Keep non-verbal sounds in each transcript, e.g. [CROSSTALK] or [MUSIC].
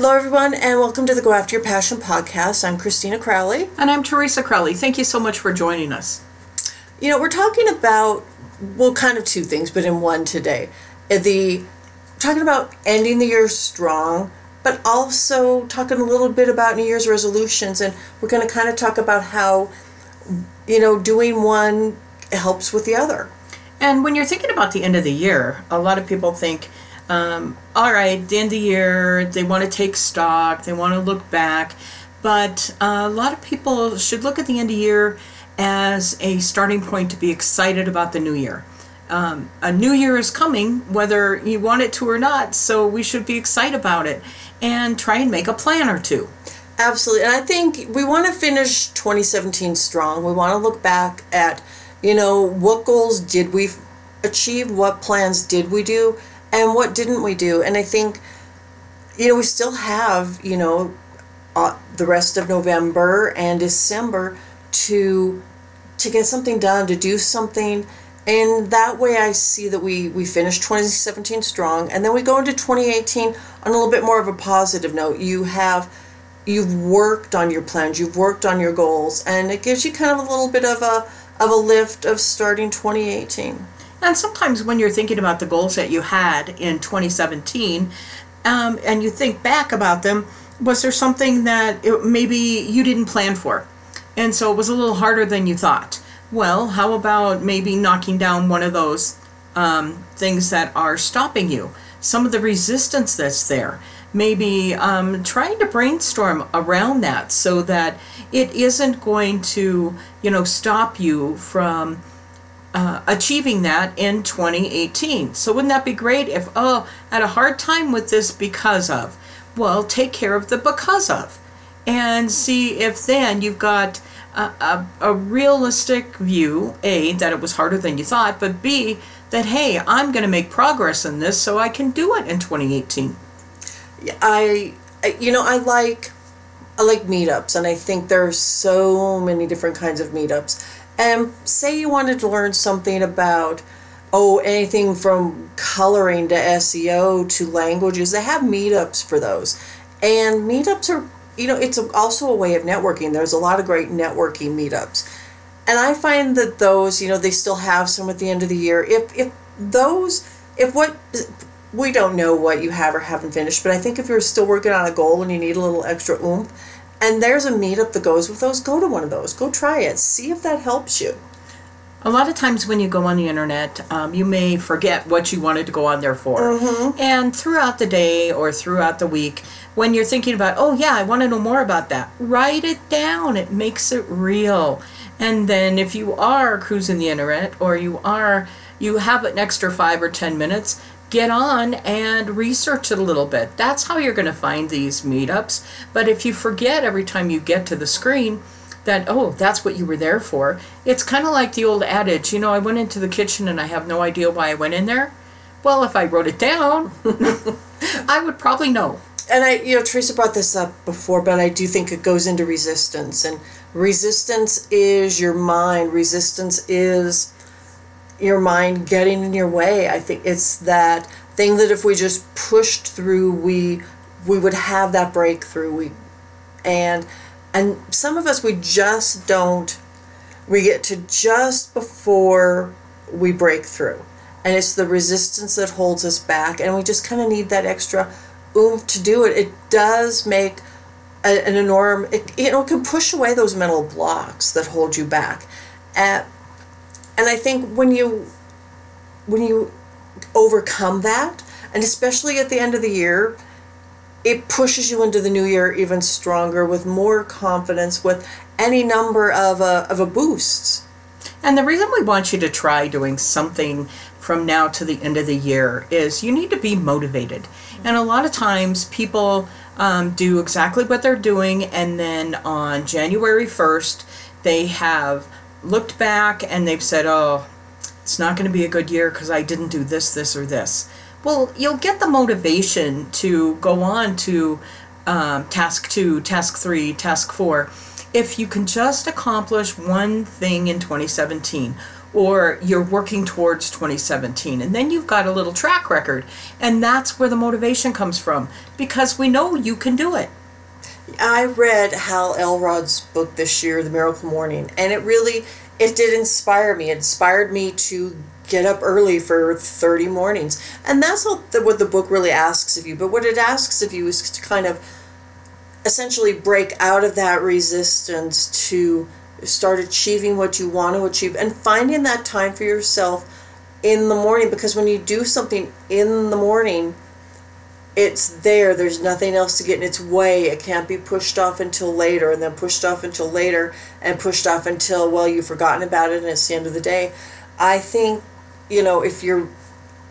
Hello, everyone, and welcome to the Go After Your Passion podcast. I'm Christina Crowley. And I'm Teresa Crowley. Thank you so much for joining us. You know, we're talking about, well, kind of two things, but in one today. Uh, The talking about ending the year strong, but also talking a little bit about New Year's resolutions, and we're going to kind of talk about how, you know, doing one helps with the other. And when you're thinking about the end of the year, a lot of people think, um, all right, the end of the year, they want to take stock, they want to look back. But uh, a lot of people should look at the end of the year as a starting point to be excited about the new year. Um, a new year is coming, whether you want it to or not, so we should be excited about it and try and make a plan or two. Absolutely. And I think we want to finish 2017 strong. We want to look back at, you know, what goals did we achieve? What plans did we do? And what didn't we do? And I think, you know, we still have, you know, uh, the rest of November and December to to get something done, to do something. And that way I see that we, we finish 2017 strong and then we go into 2018 on a little bit more of a positive note. You have you've worked on your plans, you've worked on your goals, and it gives you kind of a little bit of a of a lift of starting 2018. And sometimes when you're thinking about the goals that you had in 2017, um, and you think back about them, was there something that it, maybe you didn't plan for? And so it was a little harder than you thought. Well, how about maybe knocking down one of those um, things that are stopping you? Some of the resistance that's there. Maybe um, trying to brainstorm around that so that it isn't going to, you know, stop you from uh, achieving that in 2018. So wouldn't that be great if, oh, I had a hard time with this because of? Well, take care of the because of and see if then you've got a, a, a realistic view, A, that it was harder than you thought, but B, that, hey, I'm going to make progress in this so I can do it in 2018. I, I you know I like I like meetups and I think there are so many different kinds of meetups. And say you wanted to learn something about oh anything from coloring to SEO to languages, they have meetups for those. And meetups are you know it's also a way of networking. There's a lot of great networking meetups. And I find that those, you know, they still have some at the end of the year. If if those if what we don't know what you have or haven't finished, but I think if you're still working on a goal and you need a little extra oomph, and there's a meetup that goes with those, go to one of those. Go try it. See if that helps you. A lot of times when you go on the internet, um, you may forget what you wanted to go on there for. And throughout the day or throughout the week, when you're thinking about, oh, yeah, I want to know more about that, write it down. It makes it real. And then if you are cruising the internet or you are, you have an extra five or 10 minutes, get on and research it a little bit. That's how you're going to find these meetups. But if you forget every time you get to the screen, that oh that's what you were there for it's kind of like the old adage you know i went into the kitchen and i have no idea why i went in there well if i wrote it down [LAUGHS] i would probably know And I, you know, Teresa brought this up before, but I do think it goes into resistance. And resistance is your mind. Resistance is your mind getting in your way. I think it's that thing that if we just pushed through, we we would have that breakthrough. We and and some of us we just don't. We get to just before we break through, and it's the resistance that holds us back, and we just kind of need that extra oomph to do it. It does make an enormous. It, you know, it can push away those mental blocks that hold you back. At, and I think when you when you overcome that, and especially at the end of the year, it pushes you into the new year even stronger with more confidence, with any number of a, of a boosts. And the reason we want you to try doing something from now to the end of the year is you need to be motivated. And a lot of times people um, do exactly what they're doing, and then on January 1st, they have looked back and they've said, oh, it's not going to be a good year because I didn't do this, this, or this. Well, you'll get the motivation to go on to um, task two, task three, task four if you can just accomplish one thing in 2017, or you're working towards 2017 and then you've got a little track record and that's where the motivation comes from because we know you can do it I read Hal Elrod's book this year, The Miracle Morning, and it really it did inspire me. It inspired me to get up early for 30 mornings. And that's what the, what the book really asks of you. But what it asks of you is to kind of essentially break out of that resistance to start achieving what you want to achieve and finding that time for yourself in the morning because when you do something in the morning it's there there's nothing else to get in its way it can't be pushed off until later and then pushed off until later and pushed off until well you've forgotten about it and it's the end of the day. I think you know if you're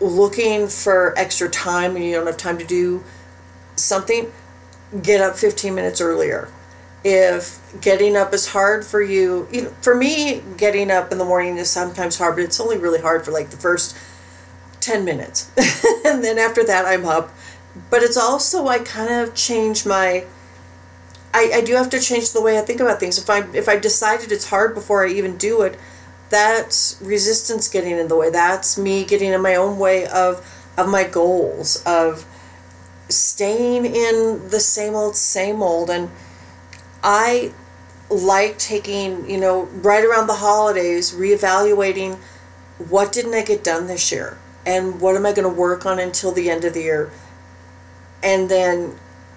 looking for extra time and you don't have time to do something get up 15 minutes earlier. If getting up is hard for you, you know, for me getting up in the morning is sometimes hard but it's only really hard for like the first 10 minutes. [LAUGHS] And then after that i'm up but it's also i kind of change my I, I do have to change the way i think about things. If i if i decided it's hard before i even do it that's resistance getting in the way. That's me getting in my own way of of my goals of staying in the same old same old. And i like taking you know right around the holidays reevaluating what didn't i get done this year? And what am i going to work on until the end of the year and then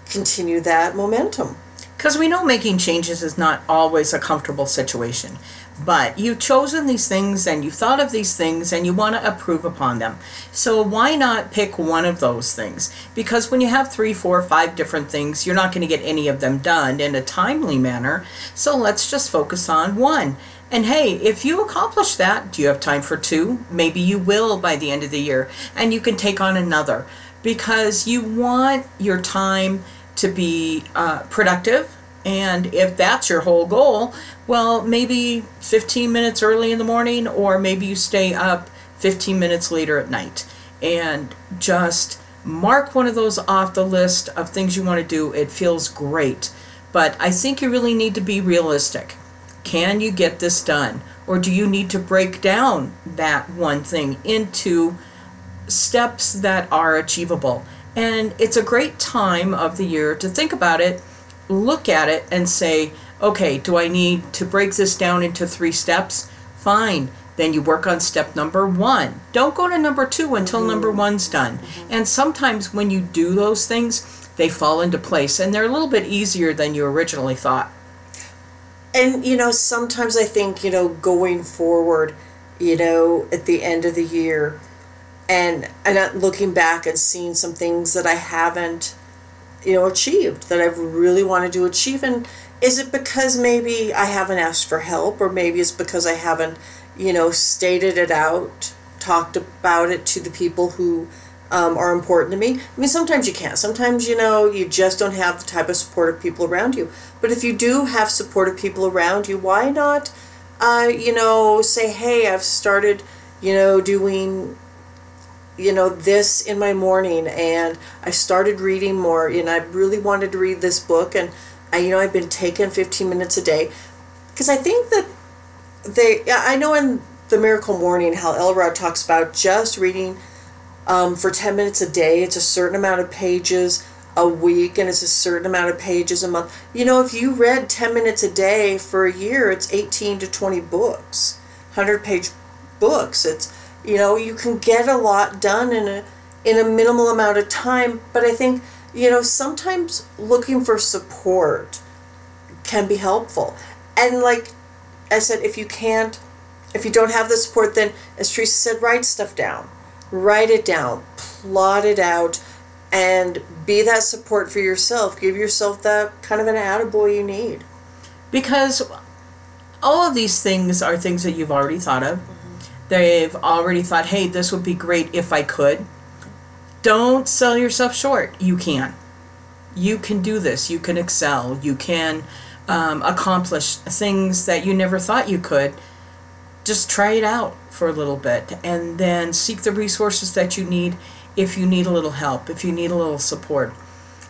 continue that momentum because we know making changes is not always a comfortable situation but you've chosen these things and you've thought of these things and you want to approve upon them. So why not pick one of those things? Because when you have three, four, five different things, you're not going to get any of them done in a timely manner. So let's just focus on one. And hey, if you accomplish that, do you have time for two? Maybe you will by the end of the year, and you can take on another because you want your time to be uh, productive and if that's your whole goal, well, maybe 15 minutes early in the morning, or maybe you stay up 15 minutes later at night. And just mark one of those off the list of things you want to do. It feels great. But I think you really need to be realistic. Can you get this done? Or do you need to break down that one thing into steps that are achievable? And it's a great time of the year to think about it look at it and say, okay, do I need to break this down into three steps? Fine. Then you work on step number one. Don't go to number two until mm-hmm. number one's done. Mm-hmm. And sometimes when you do those things, they fall into place and they're a little bit easier than you originally thought. And, you know, sometimes I think, you know, going forward, you know, at the end of the year, and and looking back and seeing some things that I haven't you know achieved that I've really wanted to achieve. And is it because maybe I haven't asked for help or maybe it's because I haven't you know stated it out talked about it to the people who um, are important to me? I mean sometimes you can't. Sometimes you know you just don't have the type of supportive people around you. But if you do have supportive people around you why not uh, you know say hey I've started you know doing you know this in my morning and i started reading more and i really wanted to read this book and i you know i've been taking 15 minutes a day because i think that they i know in the miracle morning Hal Elrod talks about just reading um, for 10 minutes a day it's a certain amount of pages a week and it's a certain amount of pages a month. You know if you read 10 minutes a day for a year it's 18 to 20 books 100 page books. It's you know, you can get a lot done in a in a minimal amount of time, but I think, you know, sometimes looking for support can be helpful. And like I said, if you can't if you don't have the support, then as Teresa said, write stuff down. Write it down, plot it out, and be that support for yourself. Give yourself that kind of an attaboy you need. Because all of these things are things that you've already thought of. They've already thought, hey, this would be great if I could. Don't sell yourself short. You can. You can do this. You can excel. You can um, accomplish things that you never thought you could. Just try it out for a little bit and then seek the resources that you need if you need a little help, if you need a little support.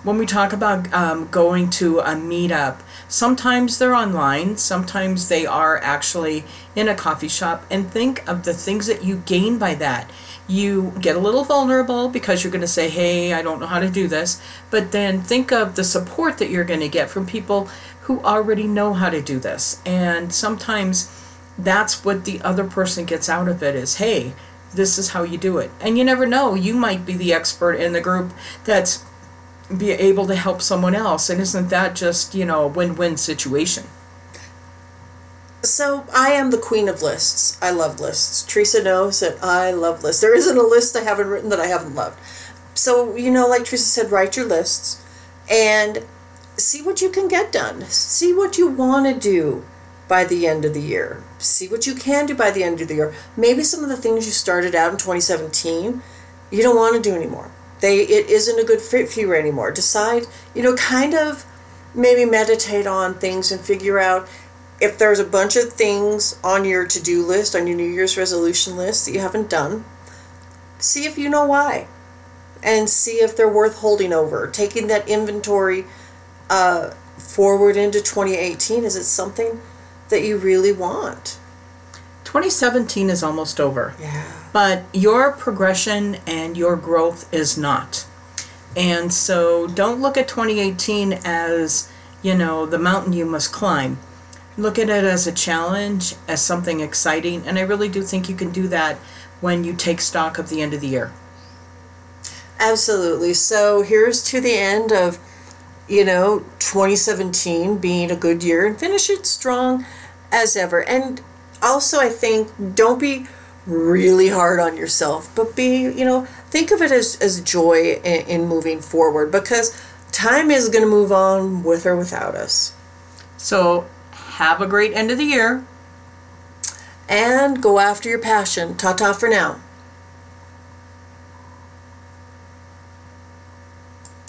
When we talk about um, going to a meetup, sometimes they're online, sometimes they are actually in a coffee shop, and think of the things that you gain by that. You get a little vulnerable because you're going to say, Hey, I don't know how to do this. But then think of the support that you're going to get from people who already know how to do this. And sometimes that's what the other person gets out of it is, Hey, this is how you do it. And you never know, you might be the expert in the group that's be able to help someone else and isn't that just you know a win-win situation so I am the queen of lists. I love lists. Teresa knows that I love lists. There isn't a list I haven't written that I haven't loved. So, you know, like Teresa said, write your lists and see what you can get done. See what you want to do by the end of the year. See what you can do by the end of the year. Maybe some of the things you started out in 2017, you don't want to do anymore they it isn't a good fit for you anymore. Decide you know kind of maybe meditate on things and figure out if there's a bunch of things on your to-do list on your new year's resolution list that you haven't done. See if you know why. And see if they're worth holding over. Taking that inventory uh, forward into 2018 is it something that you really want 2017 is almost over. Yeah. But your progression and your growth is not. And so don't look at 2018 as, you know, the mountain you must climb. Look at it as a challenge, as something exciting, and I really do think you can do that when you take stock of the end of the year. Absolutely. So here's to the end of, you know, 2017 being a good year and finish it strong as ever. And also I think don't be really hard on yourself, but be, you know, think of it as, as joy in, in moving forward because time is going to move on with or without us. So have a great end of the year. And go after your passion. Ta ta for now.